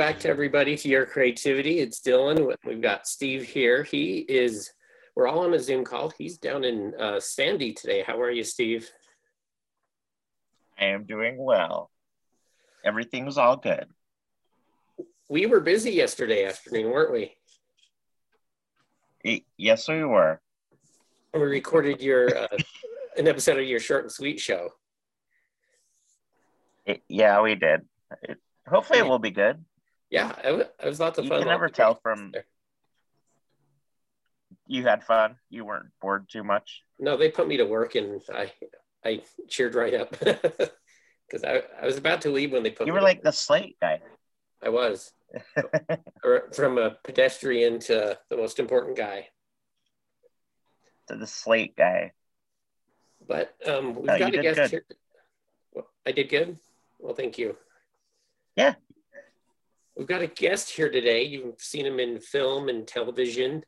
back to everybody to your creativity. It's Dylan. We've got Steve here. He is. We're all on a Zoom call. He's down in uh, Sandy today. How are you, Steve? I am doing well. Everything's all good. We were busy yesterday afternoon, weren't we? Yes, we were. We recorded your uh, an episode of your short and sweet show. Yeah, we did. It, hopefully, it will be good. Yeah, it was, it was lots of You fun. can never tell from- You had fun. You weren't bored too much. No, they put me to work, and I I cheered right up because I, I was about to leave when they put. You were like the slate guy. I was from a pedestrian to the most important guy. to the slate guy. But um, we've you got a guest good. here. I did good. Well, thank you. Yeah. We've got a guest here today. You've seen him in film and television,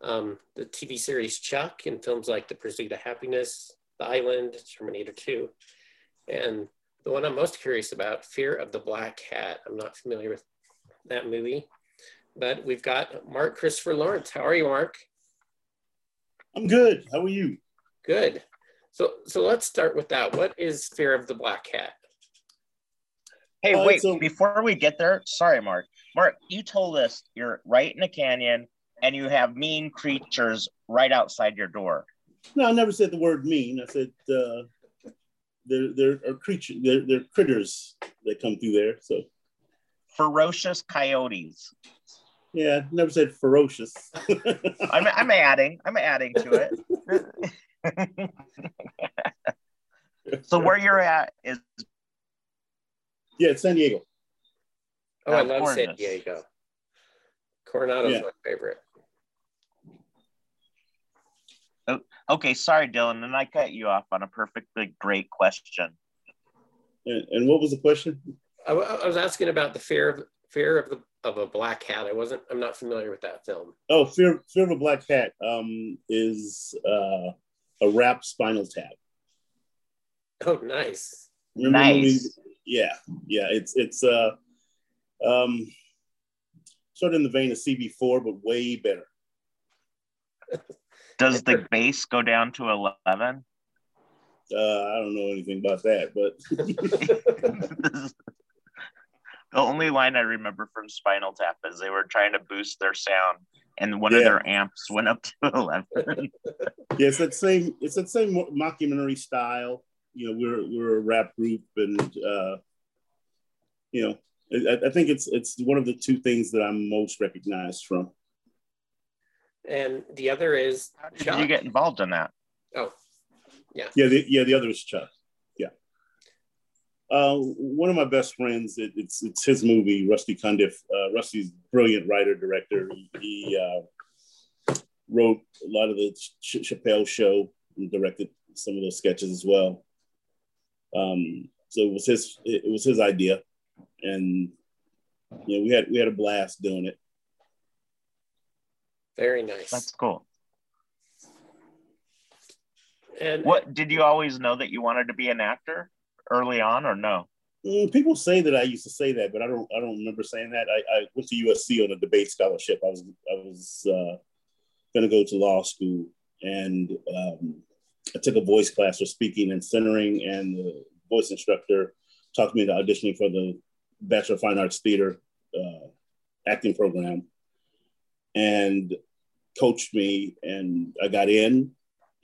um, the TV series Chuck, and films like The Pursuit of Happiness, The Island, Terminator 2, and the one I'm most curious about, Fear of the Black Cat. I'm not familiar with that movie, but we've got Mark Christopher Lawrence. How are you, Mark? I'm good. How are you? Good. So, so let's start with that. What is Fear of the Black Cat? Hey, Uh, wait, so- before we get there, sorry, Mark. Mark, you told us you're right in a canyon and you have mean creatures right outside your door. No, I never said the word mean. I said uh, there there are creatures, there there are critters that come through there. So Ferocious coyotes. yeah, I never said ferocious. I'm, I'm adding, I'm adding to it. so where you're at is yeah, it's San Diego. Oh, I Oh, love San. Diego. Coronado's Yeah. my favorite. okay. Sorry, Dylan, and I cut you off on a perfectly great question. And, and what was the question? I, I was asking about the fear of fear of the of a black cat. I wasn't. I'm not familiar with that film. Oh, Fear Fear of a Black Hat um, is uh, a rap Spinal Tap. Oh, nice. Remember the movie? Nice. Yeah, yeah. It's it's uh, um, sort of in the vein of CB4, but way better. Does the bass go down to 11? Uh, I don't know anything about that, but the only line I remember from Spinal Tap is they were trying to boost their sound, and one of their amps went up to eleven. yeah, it's that same it's that same mockumentary style. You know, we're we're a rap group, and uh, you know, I, I think it's it's one of the two things that I'm most recognized from. And the other is How did Chuck. you get involved in that? Oh, Yeah, the, yeah, the other is Chuck. Yeah, uh, one of my best friends. It, it's it's his movie, Rusty Cundiff. Uh, Rusty's brilliant writer director. He, he uh, wrote a lot of the Ch- Chappelle Show and directed some of those sketches as well. Um, so it was his it was his idea, and you know we had we had a blast doing it. very nice. That's cool. and What did you always know that you wanted to be an actor early on, or no? People say that I used to say that, but I don't. I don't remember saying that. I, I went to USC on a debate scholarship. I was I was uh, going to go to law school, and um, I took a voice class for speaking and centering, and the voice instructor talked me into auditioning for the Bachelor of Fine Arts Theater uh, acting program, and coached me, and I got in,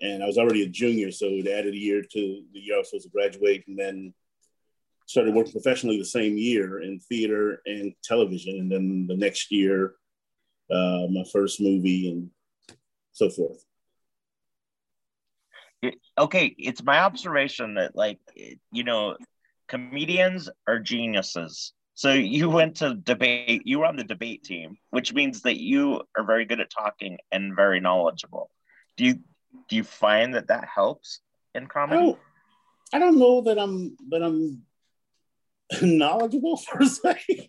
and I was already a junior, so it added a year to the year I was supposed to graduate, and then started working professionally the same year in theater and television, and then the next year, uh, my first movie and so forth. Okay, it's my observation that like you know, comedians are geniuses. So you went to debate. You were on the debate team, which means that you are very good at talking and very knowledgeable. Do you do you find that that helps in I comedy? don't, I don't know that I'm that I'm knowledgeable per se.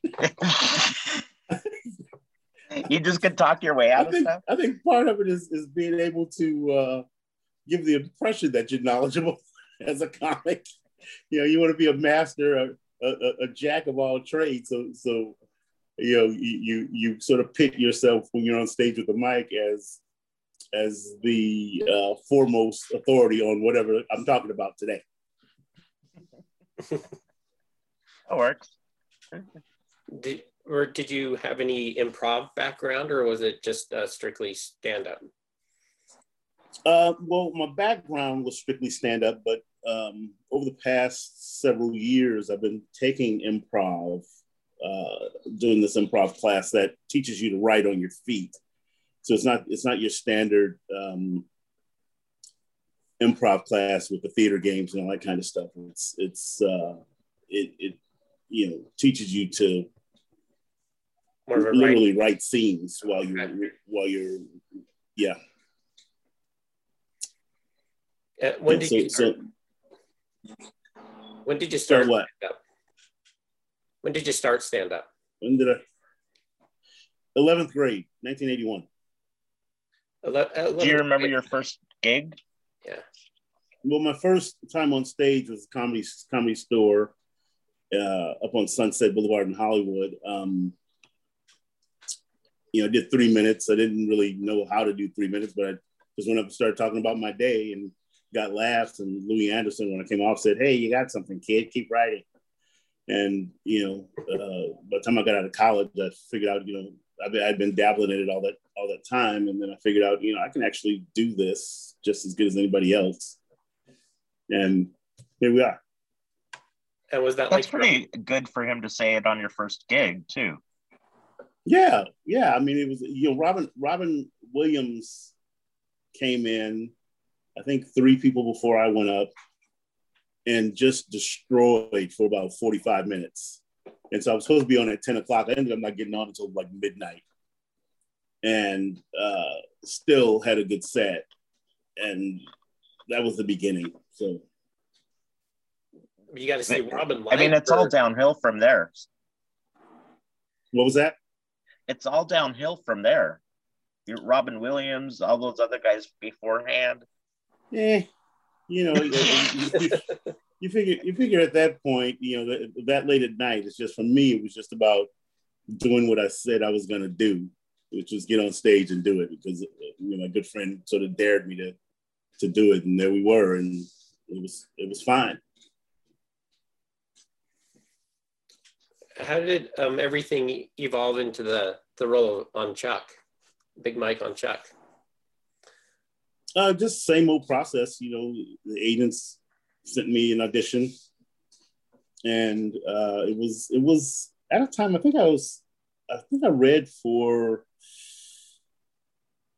you just can talk your way out I think of stuff. I think part of it is is being able to uh, give the impression that you're knowledgeable as a comic. You know, you want to be a master, a, a, a jack of all trades. So so you know you, you you sort of pit yourself when you're on stage with the mic as as the uh, foremost authority on whatever I'm talking about today. That works. Did, or did you have any improv background or was it just uh, strictly stand up? Uh, well, my background was strictly stand up, but um, over the past several years, I've been taking improv, uh, doing this improv class that teaches you to write on your feet. So it's not it's not your standard um, improv class with the theater games and all that kind of stuff. It's it's uh, it, it you know teaches you to More of a literally write scenes while you're while you're yeah. Uh, when did so, you so when did you start start what? stand up? When did you start stand up? When did I? Eleventh grade, 1981. Ele- Do you remember your first gig? Yeah. Well, my first time on stage was comedy comedy store uh, up on Sunset Boulevard in Hollywood. Um, you know, I did three minutes. I didn't really know how to do three minutes, but I just went up and started talking about my day and got laughs. And Louie Anderson, when I came off, said, "Hey, you got something, kid. Keep writing." And you know, uh, by the time I got out of college, I figured out, you know, I've been, I'd been dabbling in it all that all that time, and then I figured out, you know, I can actually do this just as good as anybody else. And here we are. And was that That's like pretty good for him to say it on your first gig too. Yeah, yeah. I mean, it was you know Robin Robin Williams came in, I think three people before I went up, and just destroyed for about forty five minutes. And so I was supposed to be on at ten o'clock. I ended up not getting on until like midnight, and uh, still had a good set. And that was the beginning. So you got to see Robin? I mean, live, it's all downhill from there. what was that? It's all downhill from there. You- Robin Williams, all those other guys beforehand. Eh, you know, you, you- you figure you figure at that point, you know, that, that late at night, it's just for me, it was just about doing what I said I was gonna do, which was get on stage and do it because you know my good friend sort of dared me to to do it, and there we were, and it was it was fine. How did um, everything evolve into the the role on Chuck, Big Mike on Chuck? Uh, just same old process, you know. The agents sent me an audition, and uh, it was it was at a time I think I was I think I read for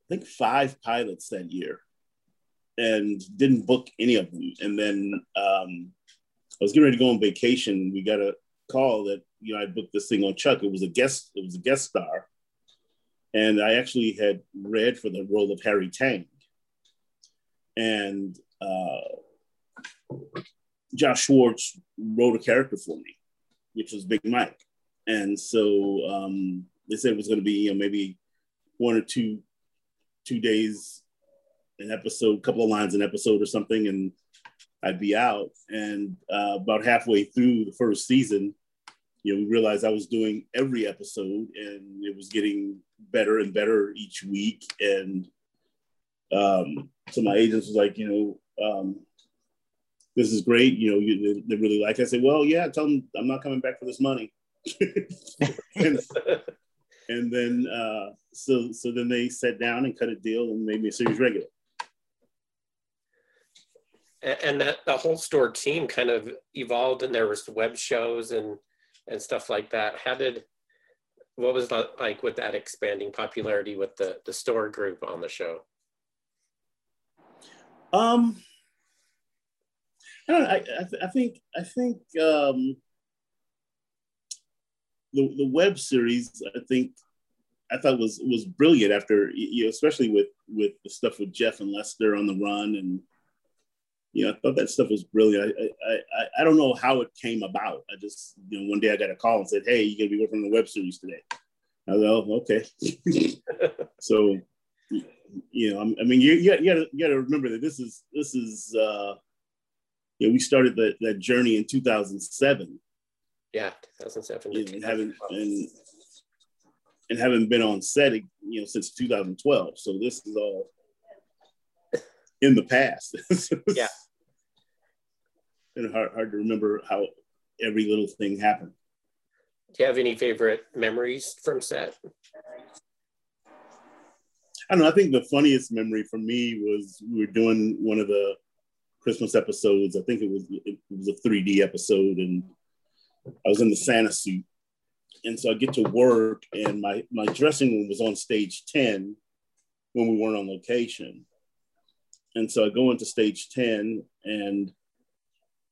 I think five pilots that year, and didn't book any of them. And then um, I was getting ready to go on vacation. We got a call that you know I booked this thing on Chuck. It was a guest it was a guest star, and I actually had read for the role of Harry Tang and uh, Josh Schwartz wrote a character for me, which was Big Mike. And so um, they said it was going to be you know maybe one or two two days an episode, couple of lines an episode or something, and I'd be out. And uh, about halfway through the first season, you know, we realized I was doing every episode, and it was getting better and better each week. And um, so my agents was like, you know, um, this is great. You know, you, they, they really like. It. I said, well, yeah. Tell them I'm not coming back for this money. and, and then uh, so so then they sat down and cut a deal and made me a series regular. And that the whole store team kind of evolved and there was web shows and and stuff like that how did what was that like with that expanding popularity with the the store group on the show Um, I know. I, I, th- I think I think um, the the web series I think I thought was was brilliant after you know especially with with the stuff with Jeff and Lester on the run and you know I thought that stuff was brilliant. I I, I, don't know how it came about. I just you know one day I got a call and said, "Hey, you're gonna be working on the web series today," I go, oh, okay. so, you know, I mean, you, you, gotta, you gotta remember that this is, this is, uh, you know, we started that, that journey in 2007. Yeah, 2007. And having, and, and having been on set, you know, since 2012. So this is all in the past. yeah. And hard, hard to remember how every little thing happened. Do you have any favorite memories from set? I don't know. I think the funniest memory for me was we were doing one of the Christmas episodes. I think it was it was a 3D episode, and I was in the Santa suit, and so I get to work, and my my dressing room was on stage 10 when we weren't on location, and so I go into stage 10, and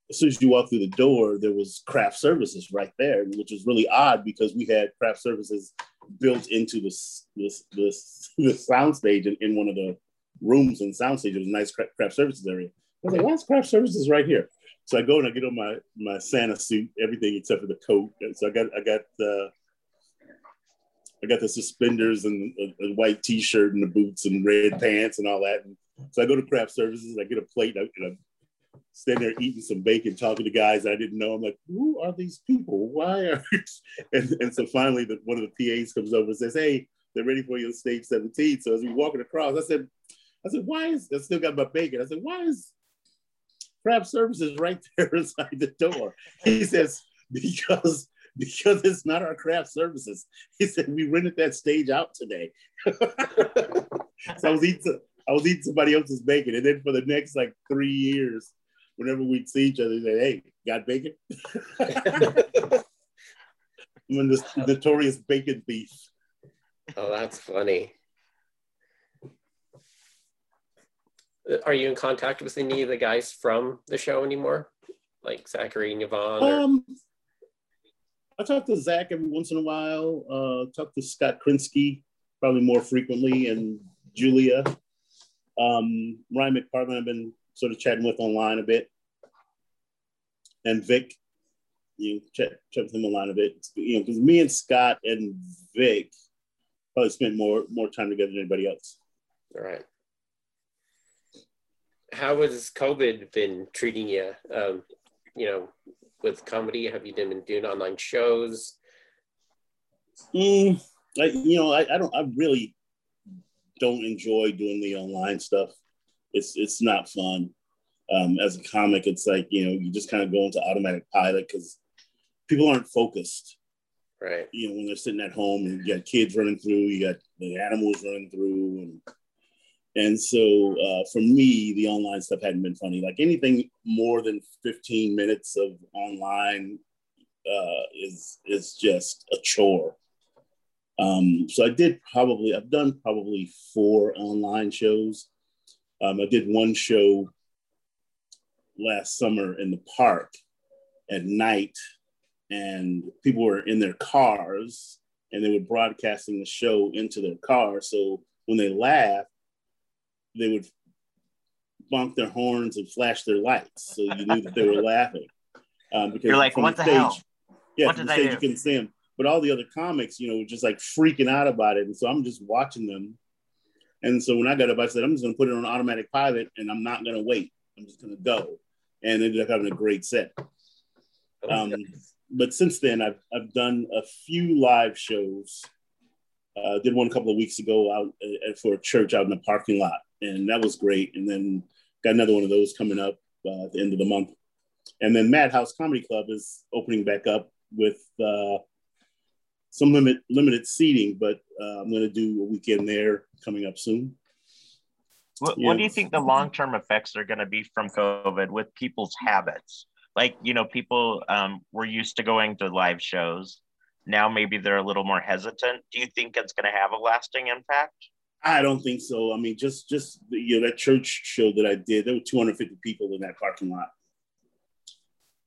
as soon as you walk through the door, there was craft services right there, which is really odd because we had craft services built into this this this, soundstage in, in one of the rooms in soundstage. It was a nice craft, craft services area. I was like, why is craft services right here? So I go and I get on my my Santa suit, everything except for the coat. So I got I got the I got the suspenders and a, a white T-shirt and the boots and red pants and all that. And so I go to craft services. I get a plate I, I stand there eating some bacon, talking to guys I didn't know. I'm like, who are these people? Why are? and, and so finally, the, one of the PAs comes over and says, "Hey, they're ready for you on stage 17." So as we're walking across, I said, "I said, why is I still got my bacon?" I said, "Why is craft services right there inside the door?" He says, "Because." Because it's not our craft services. He said we rented that stage out today. so I was eating I was eating somebody else's bacon. And then for the next like three years, whenever we'd see each other, you'd say, hey, got bacon? I'm this notorious bacon thief. Oh, that's funny. Are you in contact with any of the guys from the show anymore? Like Zachary and Yvonne? Or... Um, I talk to Zach every once in a while. Uh, talk to Scott Krinsky probably more frequently, and Julia. Um, Ryan McPartlin, I've been sort of chatting with online a bit. And Vik, you chat, chat with him online a bit. You know, because me and Scott and Vik probably spent more more time together than anybody else. All right. How has COVID been treating you? Um, you know, with comedy, have you been doing online shows? Mm, I, you know, I, I don't. I really don't enjoy doing the online stuff. It's it's not fun. Um, as a comic, it's like you know you just kind of go into automatic pilot because people aren't focused. Right. You know when they're sitting at home and you got kids running through, you got the animals running through, and and so uh, for me, the online stuff hadn't been funny. Like anything more than 15 minutes of online uh, is is just a chore. Um, so I did probably, I've done probably four online shows. Um, I did one show last summer in the park at night, and people were in their cars and they were broadcasting the show into their car. So when they laughed, they would bonk their horns and flash their lights, so you knew that they were laughing. Um, because You're like, what the, the stage, hell? Yeah, what from the stage you couldn't see them but all the other comics, you know, were just like freaking out about it. And so I'm just watching them. And so when I got up, I said, I'm just going to put it on automatic pilot and I'm not going to wait. I'm just going to go. And ended up having a great set. Um, but since then, I've, I've done a few live shows. Uh, did one a couple of weeks ago out uh, for a church out in the parking lot, and that was great. And then got another one of those coming up uh, at the end of the month. And then Madhouse Comedy Club is opening back up with uh, some limit limited seating, but uh, I'm going to do a weekend there coming up soon. What, what do you think the long term effects are going to be from COVID with people's habits? Like, you know, people um, were used to going to live shows. Now maybe they're a little more hesitant. Do you think it's going to have a lasting impact? I don't think so. I mean, just just you know that church show that I did, there were 250 people in that parking lot,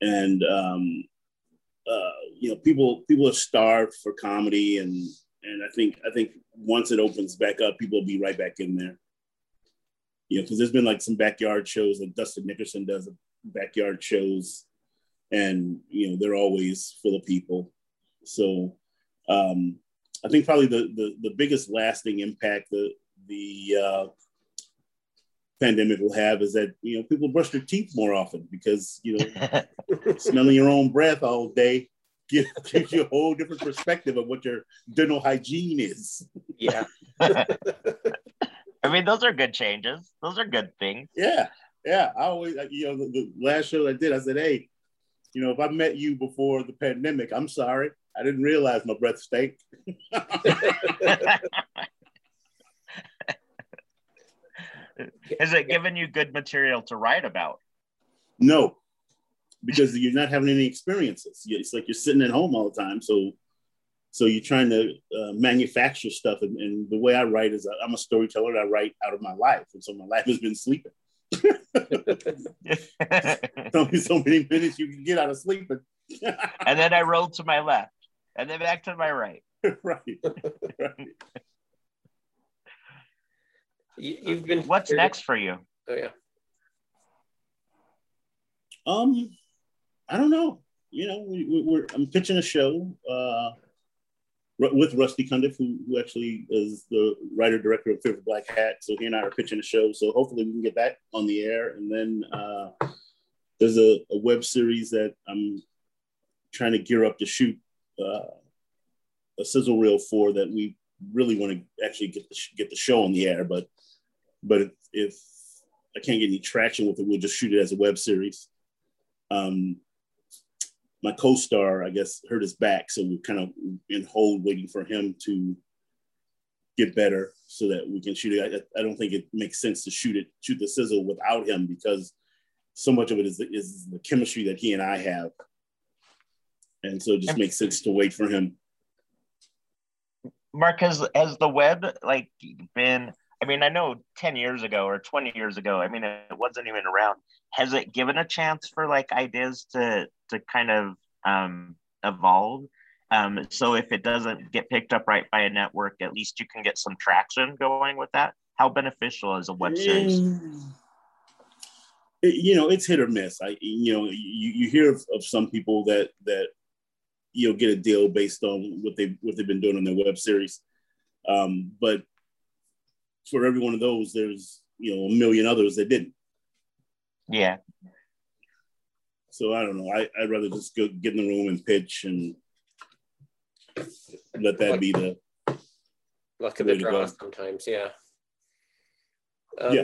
and um, uh, you know, people people are starved for comedy, and and I think I think once it opens back up, people will be right back in there. You know, because there's been like some backyard shows, like Dustin Nickerson does backyard shows, and you know they're always full of people. So um, I think probably the, the, the biggest lasting impact the, the uh, pandemic will have is that, you know, people brush their teeth more often because, you know, smelling your own breath all day gives, gives you a whole different perspective of what your dental hygiene is. Yeah. I mean, those are good changes. Those are good things. Yeah. Yeah. I always, uh, you know, the, the last show I did, I said, hey, you know, if I met you before the pandemic, I'm sorry. I didn't realize my breath stank. Is it given you good material to write about? No, because you're not having any experiences. It's like you're sitting at home all the time. So, so you're trying to uh, manufacture stuff. And, and, the way I write is I'm a storyteller. I write out of my life, and so my life has been sleeping. Only so many minutes you can get out of sleeping. and then I rolled to my left, and then back to my right. right. Right. You, have been. What's next for you? Oh yeah. Um, I don't know. You know, we, we're I'm pitching a show uh, with Rusty Cundiff, who, who actually is the writer director of Fear of a Black Hat. So he and I are pitching a show. So hopefully we can get that on the air. And then uh, there's a, a web series that I'm trying to gear up to shoot uh, a sizzle reel for that we really want to actually get the get the show on the air. But but if, if I can't get any traction with it, we'll just shoot it as a web series. Um, my co-star, I guess, hurt his back, so we're kind of in hold, waiting for him to get better so that we can shoot it. I, I, don't think it makes sense to shoot it, shoot the sizzle without him because so much of it is the, is the chemistry that he and I have, and so it just makes sense to wait for him. Mark, has has the web like been I mean, I know 10 years ago or 20 years ago, I mean, it wasn't even around. Has it given a chance for like ideas to to kind of um, evolve? Um, so if it doesn't get picked up right by a network, at least you can get some traction going with that. How beneficial is a web series? It, you know, it's hit or miss. I, you know, you, you hear of, of some people that that you know get a deal based on what they what they've been doing on their web series. Um, but for every one of those, there's you know a million others that didn't. Yeah. So I don't know. I, I'd rather just go get in the room and pitch and let that be the luck of the draw sometimes. Yeah. Um, yeah.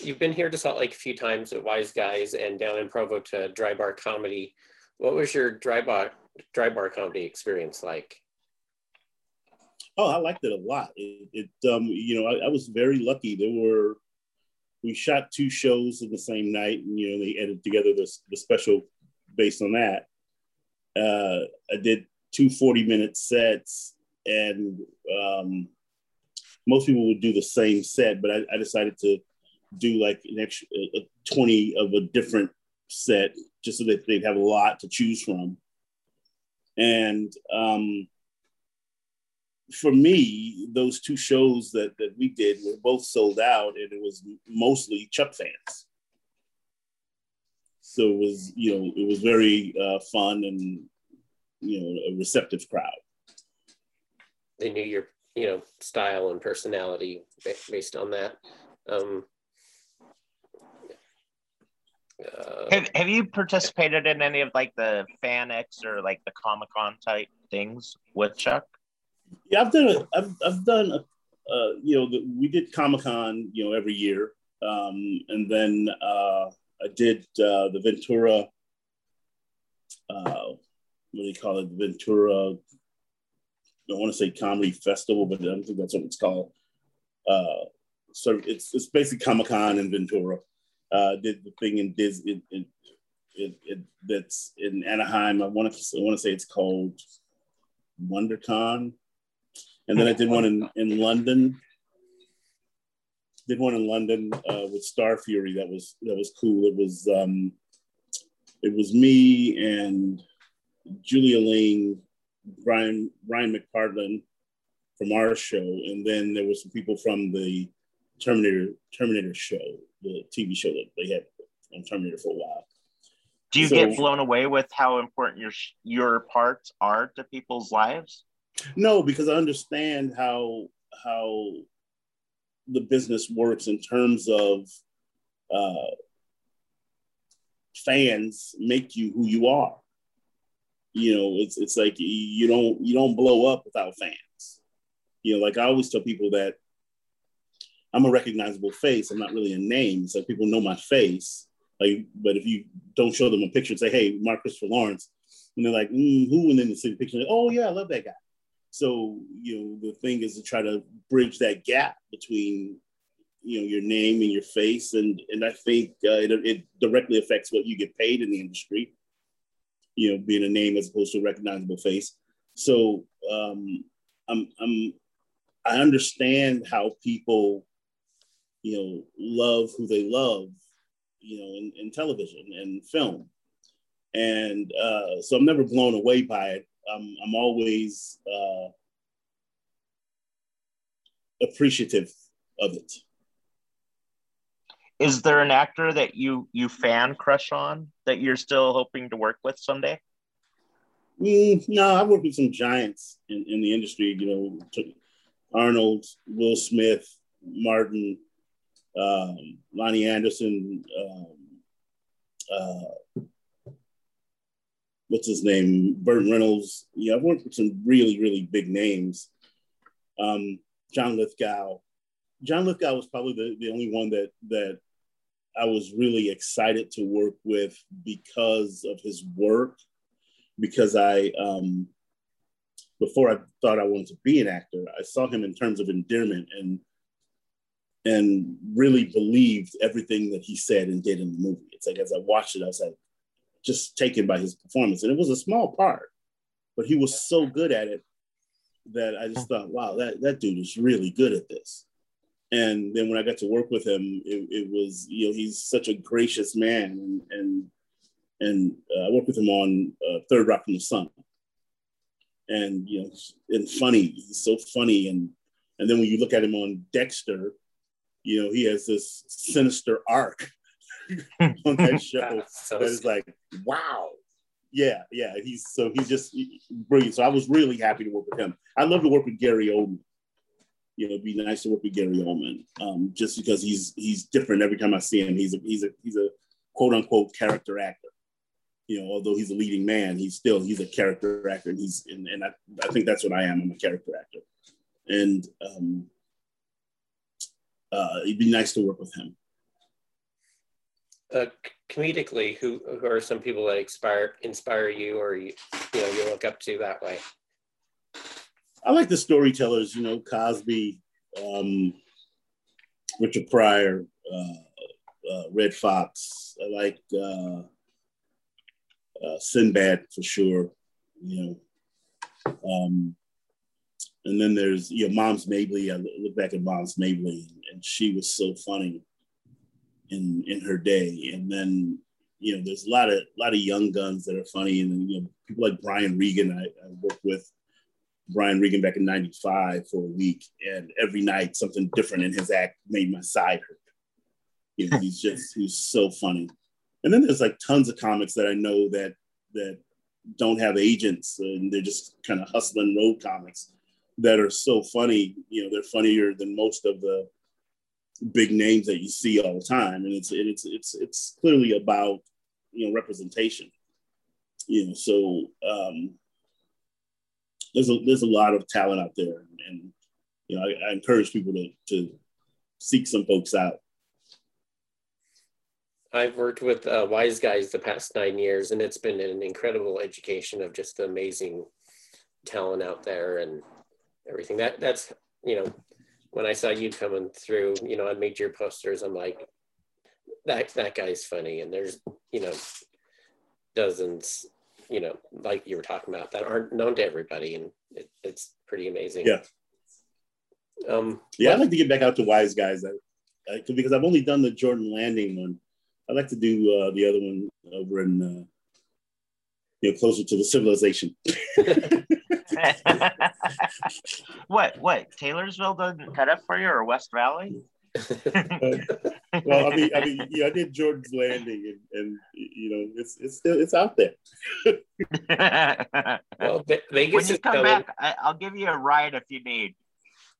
You've been here to Salt Lake a few times at Wise Guys and down in Provo to Dry Bar Comedy. What was your dry bar dry bar comedy experience like? Oh, I liked it a lot. It, it um, you know, I, I, was very lucky. There were, we shot two shows in the same night, and you know, they edited together the, the special based on that. Uh, I did two 40 minute sets, and um, most people would do the same set, but I, I decided to do like an extra uh, 20 of a different set just so that they'd have a lot to choose from. And um, for me, those two shows that, that we did were both sold out, and it was mostly Chuck fans. So it was, you know, it was very uh, fun and, you know, a receptive crowd. They knew your, you know, style and personality based on that. Um, uh, have, have you participated in any of like the FanX or like the Comic Con type things with Chuck? Yeah, I've done a, I've, I've done a, uh, you know, the, we did Comic Con, you know, every year, um, and then uh, I did uh, the Ventura. Uh, what do you call it? Ventura. I don't want to say comedy festival, but I don't think that's what it's called. Uh, so it's it's basically Comic Con in Ventura. Uh, did the thing in Disney. It, it, it, that's in Anaheim. I want to I want to say it's called WonderCon and then I did one in, in London. Did one in London uh, with Star Fury. That was that was cool. It was um, it was me and Julia Ling, Brian Brian McPartlin from our show, and then there were some people from the Terminator Terminator show, the TV show that they had on Terminator for a while. Do you so, get blown away with how important your your parts are to people's lives? No, because I understand how how the business works in terms of uh, fans make you who you are. You know, it's it's like you don't you don't blow up without fans. You know, like I always tell people that I'm a recognizable face. I'm not really a name. So people know my face. Like, but if you don't show them a picture and say, "Hey, Mark Christopher Lawrence," and they're like, mm, "Who?" and then they see the picture, like, "Oh yeah, I love that guy." So you know, the thing is to try to bridge that gap between you know your name and your face, and and I think uh, it, it directly affects what you get paid in the industry. You know, being a name as opposed to a recognizable face. So um, I'm I'm I understand how people you know love who they love you know in, in television and film and uh, so i'm never blown away by it i'm, I'm always uh, appreciative of it. Is there an actor that you you fan crush on that you're still hoping to work with someday? Mm, no i've worked with some giants in, in the industry you know arnold will smith martin um, Loni Anderson, um, uh, what's his name, Burt Reynolds. Yeah, I've worked with some really, really big names. Um, John Lithgow. John Lithgow was probably the, the only one that that I was really excited to work with because of his work. Because I, um, before I thought I wanted to be an actor, I saw him in terms of endearment and and really believed everything that he said and did in the movie. It's like as I watched it, I was like just taken by his performance. And it was a small part, but he was so good at it that I just thought, wow, that, that dude is really good at this. And then when I got to work with him, it, it was, you know, he's such a gracious man. And, and, and uh, I worked with him on uh, Third Rock from the Sun. And, you know, and funny, he's so funny. And, and then when you look at him on Dexter, you know, he has this sinister arc on that show so that is like, wow. Yeah, yeah. He's so he's just brilliant. So I was really happy to work with him. I love to work with Gary Oldman. You know, it'd be nice to work with Gary Oldman, um, just because he's he's different every time I see him. He's a he's a he's a quote unquote character actor. You know, although he's a leading man, he's still he's a character actor, and he's and, and I, I think that's what I am. I'm a character actor, and um, uh, it'd be nice to work with him. Uh, comedically, who, who are some people that inspire inspire you, or you, you know you look up to that way? I like the storytellers. You know, Cosby, um, Richard Pryor, uh, uh, Redd Foxx. I like uh, uh, Sinbad for sure. You know, um, and then there's you know Moms Mabley. I look back at Moms Mabley, and she was so funny in in her day. And then you know there's a lot of a lot of young guns that are funny, and then, you know people like Brian Regan. I, I worked with Brian Regan back in '95 for a week, and every night something different in his act made my side hurt. You know, he's just he's so funny. And then there's like tons of comics that I know that that don't have agents and they're just kind of hustling road comics that are so funny. You know, they're funnier than most of the big names that you see all the time, and it's it's it's it's clearly about you know representation. You know, so um, there's a there's a lot of talent out there, and, you know, I, I encourage people to to seek some folks out. I've worked with uh, Wise Guys the past nine years, and it's been an incredible education of just the amazing talent out there and everything. That that's you know, when I saw you coming through, you know, I made your posters. I'm like, that that guy's funny, and there's you know, dozens, you know, like you were talking about that aren't known to everybody, and it, it's pretty amazing. Yeah. Um, yeah, I'd like to get back out to Wise Guys, I, I, because I've only done the Jordan Landing one. I'd like to do uh, the other one over in, uh, you know, closer to the civilization. what? What? Taylorsville doesn't cut up for you, or West Valley? well, I mean, I mean, yeah, I did Jordan's Landing, and, and you know, it's it's still it's out there. well, Vegas when you come coming. back, I, I'll give you a ride if you need.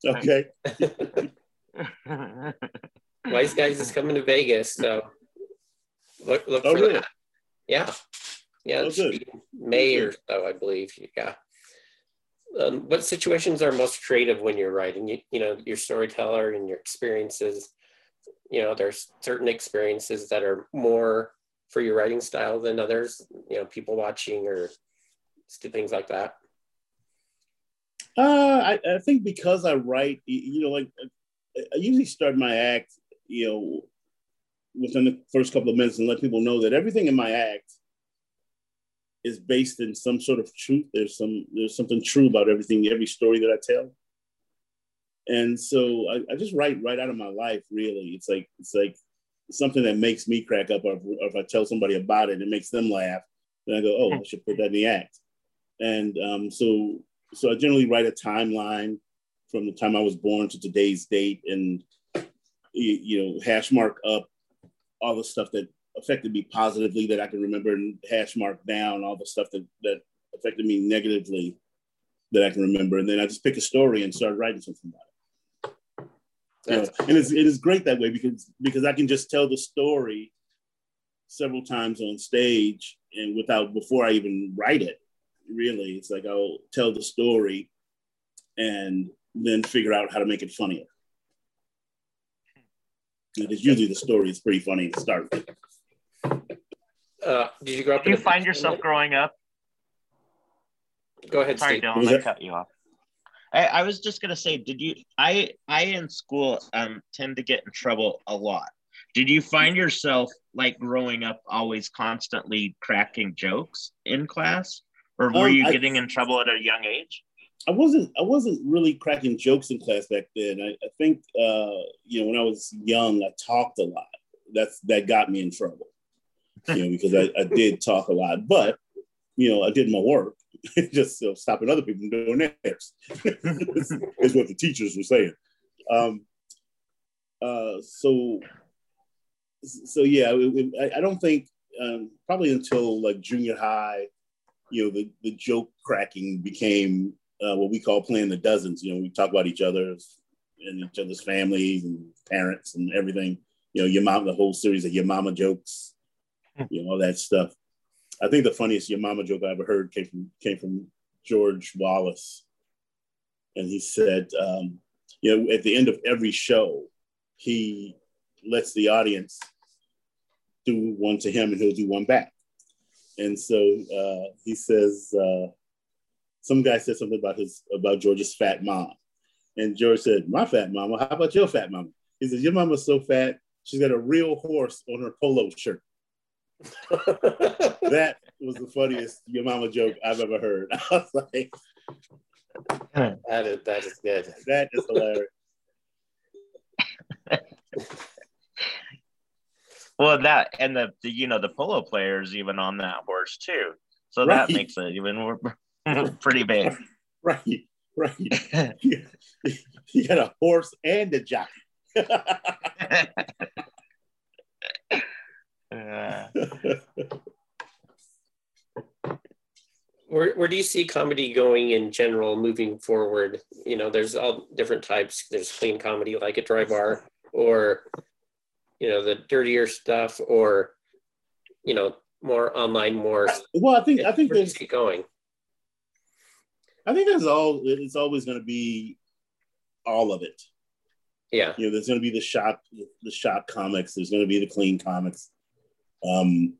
Okay. Wise guys is coming to Vegas, so look look oh, for really? that. Yeah, yeah, oh, May or so, I believe. Yeah. Um, what situations are most creative when you're writing? You, you know, your storyteller and your experiences. You know, there's certain experiences that are more for your writing style than others. You know, people watching or things like that. Uh, I, I think because I write, you know, like I usually start my act, you know, within the first couple of minutes and let people know that everything in my act is based in some sort of truth. There's some there's something true about everything, every story that I tell. And so I, I just write right out of my life. Really, it's like it's like something that makes me crack up, or, if I tell somebody about it, it makes them laugh. Then I go, oh, I should put that in the act. And um, so so I generally write a timeline from the time I was born to today's date, and you, you know, hash mark up all the stuff that affected me positively that I can remember and hash mark down all the stuff that, that affected me negatively that I can remember. And then I just pick a story and start writing something about it. You know, and it's, it is great that way because because I can just tell the story several times on stage and without before I even write it. Really, it's like I'll tell the story and then figure out how to make it funnier. Because usually the story is pretty funny to start with. Uh, did you grow up? Do you find yourself growing up? Go ahead, Sorry, Steve. Dylan, I cut you off. I, I, was just gonna say, did you? I I in school um tend to get in trouble a lot. Did you find yourself like growing up always constantly cracking jokes in class, or were um, you getting I, in trouble at a young age? I wasn't. I wasn't really cracking jokes in class back then. I, I think uh, you know when I was young, I talked a lot. That's that got me in trouble you know, because I, I did talk a lot, but you know, I did my work, just stopping other people from doing theirs. is what the teachers were saying. Um, uh, so, so yeah, it, it, I, don't think um, probably until like junior high, you know, the, the joke cracking became uh, what we call playing the dozens. You know, we talk about each other's and each other's families and parents and everything. You know, your mom, the whole series of your mama jokes you know, all that stuff. I think the funniest your mama joke I ever heard came from came from George Wallace, and he said, um, you know, at the end of every show, he lets the audience do one to him, and he'll do one back. And so uh, he says, uh, some guy said something about his about George's fat mom, and George said, "My fat mama. How about your fat mama?" He says, "Your mama's so fat, she's got a real horse on her polo shirt." that was the funniest your mama joke I've ever heard. I was like, that is that is good. That is hilarious. well, that and the, the, you know the polo players even on that horse too, so right. that makes it even more pretty big. Right, right. you got a horse and a jockey. where, where do you see comedy going in general moving forward? You know, there's all different types. There's clean comedy like a dry bar, or you know, the dirtier stuff, or you know, more online, more. Well, I think I think there's going. I think there's all. It's always going to be all of it. Yeah. You know, there's going to be the shop, the shop comics. There's going to be the clean comics. Um,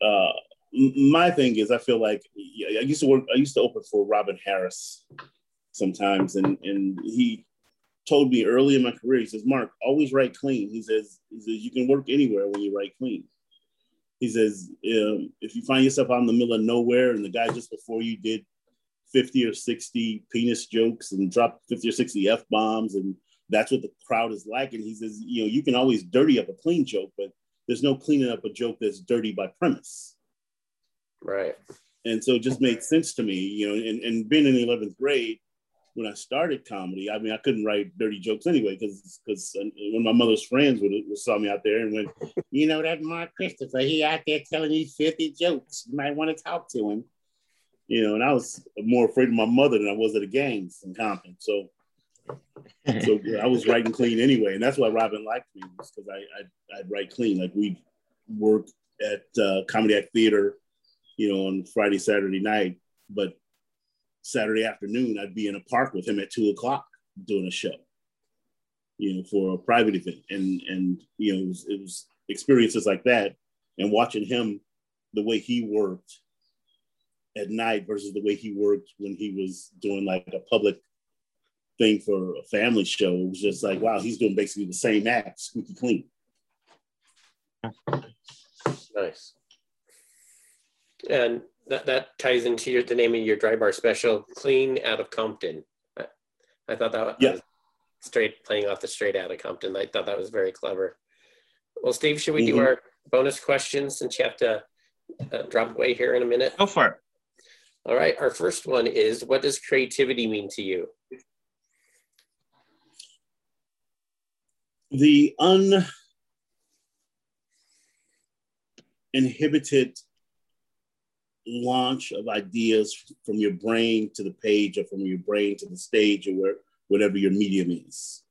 uh, my thing is, I feel like I used to work. I used to open for Robin Harris sometimes, and and he told me early in my career. He says, "Mark, always write clean." He says, "He says you can work anywhere when you write clean." He says, um, "If you find yourself out in the middle of nowhere, and the guy just before you did 50 or 60 penis jokes and dropped 50 or 60 f bombs, and that's what the crowd is like." And he says, "You know, you can always dirty up a clean joke, but there's no cleaning up a joke that's dirty by premise. Right. And so it just made sense to me, you know, and, and being in the 11th grade, when I started comedy. I mean, I couldn't write dirty jokes anyway because because when uh, my mother's friends would, would saw me out there and went, you know that Mark Christopher, he out there telling these filthy jokes. You might want to talk to him. You know, and I was more afraid of my mother than I was of the gangs in Compton. So so I was writing clean anyway, and that's why Robin liked me because I I'd, I'd, write clean. Like we work at uh, Comedy Act Theater, you know, on Friday Saturday night, but Saturday afternoon, I'd be in a park with him at two o'clock doing a show, you know, for a private event. And, and you know, it was, it was experiences like that and watching him, the way he worked at night versus the way he worked when he was doing like a public thing for a family show. It was just like, wow, he's doing basically the same act, squeaky clean. Nice. And that, that ties into your, the name of your dry bar special, Clean Out of Compton. I, I thought that yeah. was straight playing off the straight out of Compton. I thought that was very clever. Well, Steve, should we mm-hmm. do our bonus questions since you have to uh, drop away here in a minute? Go for it. All right. Our first one is What does creativity mean to you? The uninhibited launch of ideas from your brain to the page or from your brain to the stage or where, whatever your medium is.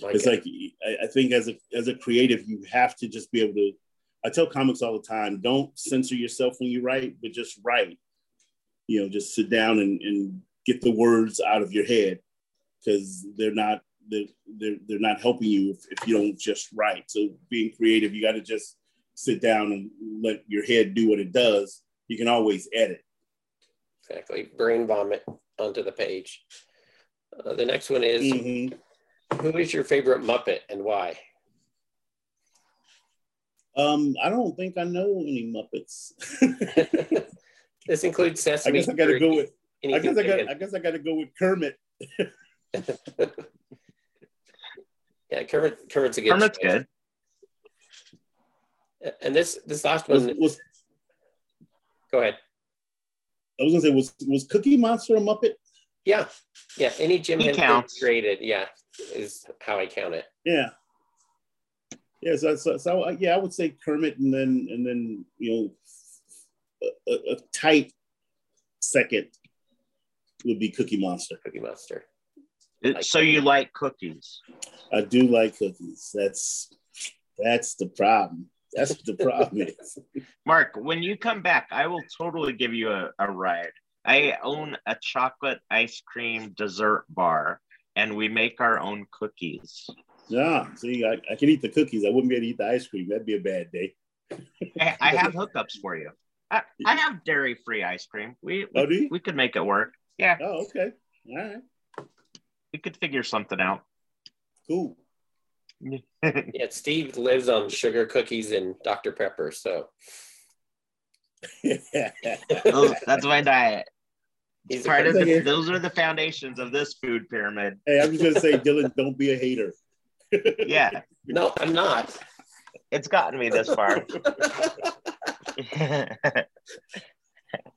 Like it's it. like I, I think as a as a creative, you have to just be able to. I tell comics all the time: don't censor yourself when you write, but just write. You know, just sit down and, and get the words out of your head because they're not they're, they're, they're not helping you if, if you don't just write. So being creative, you got to just sit down and let your head do what it does, you can always edit. Exactly. Brain vomit onto the page. Uh, the next one is mm-hmm. who is your favorite Muppet and why? Um, I don't think I know any Muppets. this includes Sesame. I guess I got to go with. I guess I got. I guess I got to go with Kermit. yeah, Kermit. Kermit's a good. Kermit's choice. good. And this this last one was, was go ahead. I was gonna say was was Cookie Monster a Muppet? Yeah, yeah. Any Jim Henson created, yeah, is how I count it. Yeah. Yeah, so, so, so uh, yeah, I would say Kermit, and then and then you know, a, a tight second would be Cookie Monster. Cookie Monster. It, so you like cookies? I do like cookies. That's that's the problem. That's what the problem is. Mark, when you come back, I will totally give you a, a ride. I own a chocolate ice cream dessert bar, and we make our own cookies. Yeah, see, I, I can eat the cookies. I wouldn't be able to eat the ice cream. That'd be a bad day. I, I have hookups for you. I, I have dairy free ice cream. We, oh, we, oh, we could make it work. Yeah. Oh, okay. All right. We could figure something out. Cool. yeah, Steve lives on sugar cookies and Dr. Pepper, so those, that's my diet. He's part of the, those are the foundations of this food pyramid. Hey, I'm just gonna say, Dylan, don't be a hater. yeah. No, I'm not. It's gotten me this far.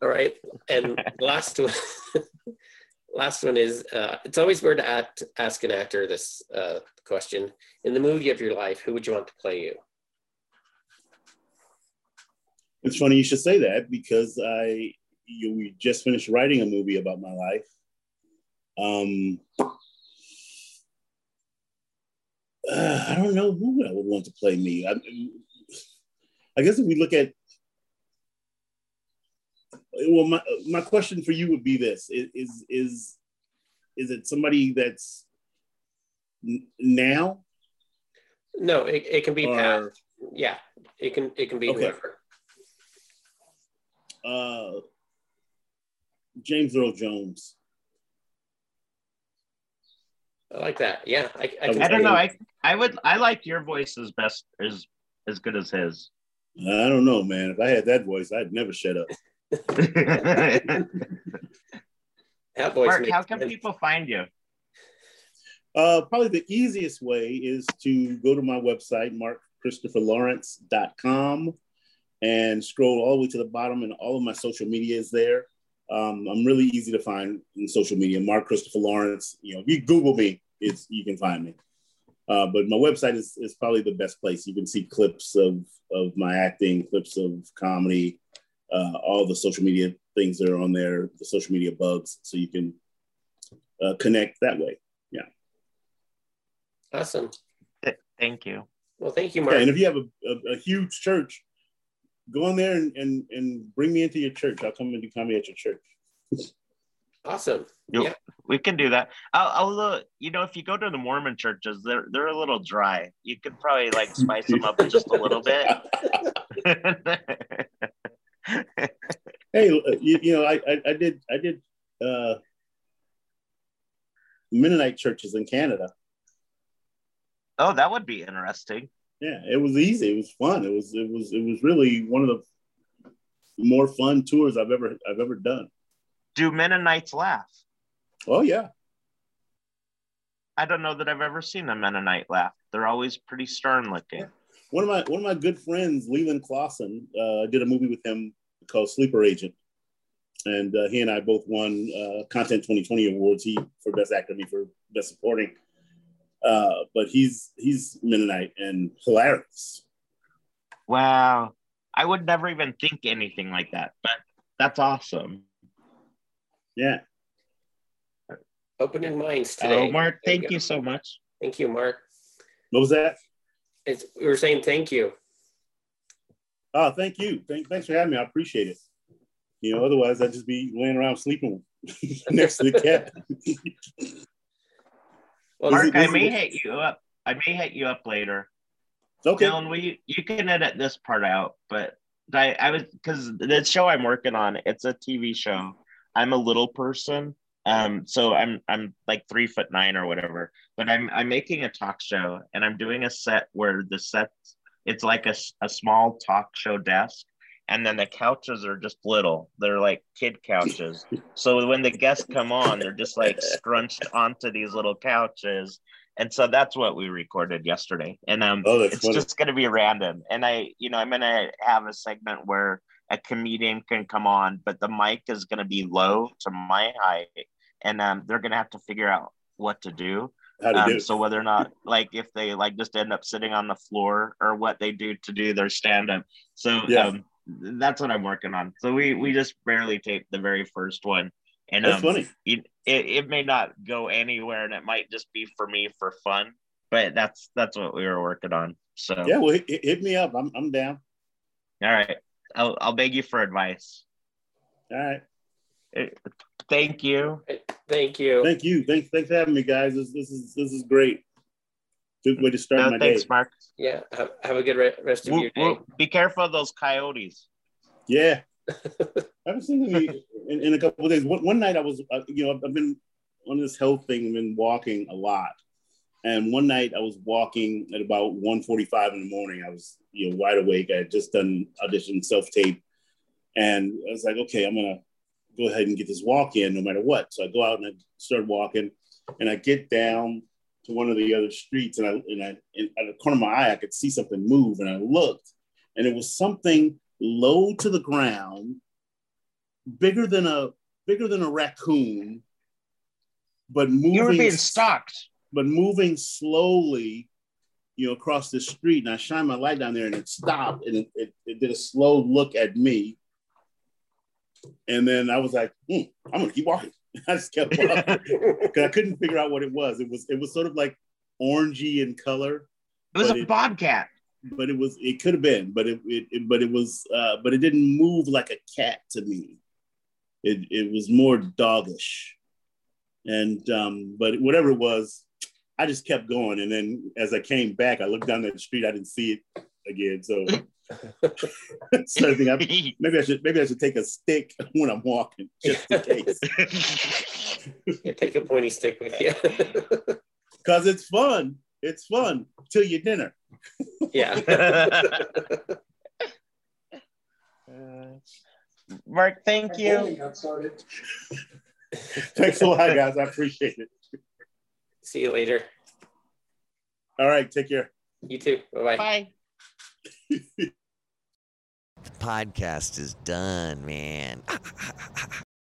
All right, and last one last one is uh, it's always weird to ask an actor this uh, question. In the movie of your life, who would you want to play you? It's funny you should say that because I you, we just finished writing a movie about my life. Um, uh, I don't know who I would want to play me. I, I guess if we look at well, my my question for you would be this: is is is it somebody that's n- now? No, it, it can be or, past. Yeah, it can it can be okay. whoever. Uh, James Earl Jones. I like that. Yeah, I, I, I don't know. I I would I like your voice as best as as good as his. I don't know, man. If I had that voice, I'd never shut up. Mark, how can people find you? Uh, probably the easiest way is to go to my website, markchristopherlawrence.com, and scroll all the way to the bottom, and all of my social media is there. Um, I'm really easy to find in social media. Mark Christopher Lawrence. You know, if you Google me, it's you can find me. Uh, but my website is, is probably the best place. You can see clips of, of my acting, clips of comedy, uh, all the social media things that are on there, the social media bugs, so you can uh, connect that way. Yeah. Awesome. Thank you. Well, thank you, Mark. Yeah, and if you have a, a, a huge church, go in there and, and, and bring me into your church. I'll come and do comedy at your church. Awesome. You'll- Yeah. We can do that. I'll, I'll uh, you know, if you go to the Mormon churches, they're they're a little dry. You could probably like spice them up just a little bit. hey, uh, you, you know, I, I, I did I did uh, Mennonite churches in Canada. oh, that would be interesting. Yeah, it was easy. It was fun. It was it was it was really one of the more fun tours I've ever I've ever done. Do Mennonites laugh? Oh yeah, I don't know that I've ever seen a Mennonite laugh. They're always pretty stern looking. One of my one of my good friends, Leland Klassen, uh, did a movie with him called Sleeper Agent, and uh, he and I both won uh, Content 2020 awards. He for Best Actor, me for Best Supporting. Uh, but he's he's Mennonite and hilarious. Wow. I would never even think anything like that, but that's awesome. Yeah, Opening minds today. Oh, Mark, thank go. you so much. Thank you, Mark. what was that? It's, we were saying thank you. Oh, thank you. Thank, thanks for having me. I appreciate it. You know, otherwise I'd just be laying around sleeping next to the cat. Well, Mark, it- I may it- hit you up. I may hit you up later. okay. Dylan, we you can edit this part out, but I I was because the show I'm working on, it's a TV show. I'm a little person, um, so I'm I'm like three foot nine or whatever. But I'm I'm making a talk show, and I'm doing a set where the set it's like a, a small talk show desk, and then the couches are just little. They're like kid couches. so when the guests come on, they're just like scrunched onto these little couches. And so that's what we recorded yesterday. And um, Oh, it's funny. just going to be random and i you know i'm going to have a segment where a comedian can come on but the mic is going to be low to my height and um, they're going to have to figure out what to do How to do um, it. so whether or not like if they like just end up sitting on the floor or what they do to do their stand up so Yeah. um, that's what i'm working on so we we just barely taped the very first one and That's um, funny. it, it, it may not go anywhere and it might just be for me for fun but that's that's what we were working on so Yeah, well, hit, hit me up. I'm, I'm down. all right. I'll, I'll beg you for advice. All right. Eh, Thank you. thank you. Thank you. Thanks, thanks for having me, guys. This, this is this is great. Good way to start No, my thanks, day. Mark. yeah. Have, have a good re- rest of Woo- your day. woo- be careful of those coyotes. Yeah. I haven't seen any in, in a couple of days. One, one night I was, uh, you know, I've been on this health thing, I've been walking a lot. And one night I was walking at about 1.45 in the morning. I was, you know, wide awake. I had just done audition self-tape. And I was like, okay, I'm going to go ahead and get this walk in no matter what. So I go out and I start walking and I get down to one of the other streets and I, and I, and out of the corner of my eye, I could see something move and I looked and it was something low to the ground, bigger than a bigger than a raccoon, but moving You were being stalked. but moving slowly, you know, across the street. And I shine my light down there and it stopped and it, it, it did a slow look at me. And then I was like, hmm, I'm gonna keep walking. I just kept walking because I couldn't figure out what it was. It was it was sort of like orangey in color, It was a it- bobcat. but it was it could have been, but it, it, it but it was uh, but it didn't move like a cat to me. It it was more doggish, and um, but whatever it was, I just kept going. And then as I came back, I looked down the street. I didn't see it again. So started thinking, I- maybe I should maybe I should take a stick when I'm walking just in case, Yeah, take a pointy stick with you. because it's fun. It's fun till your dinner. yeah. Mark, thank you. Thanks a lot, guys. I appreciate it. See you later. All right, take care. You too. Bye bye. Bye. podcast is done, man.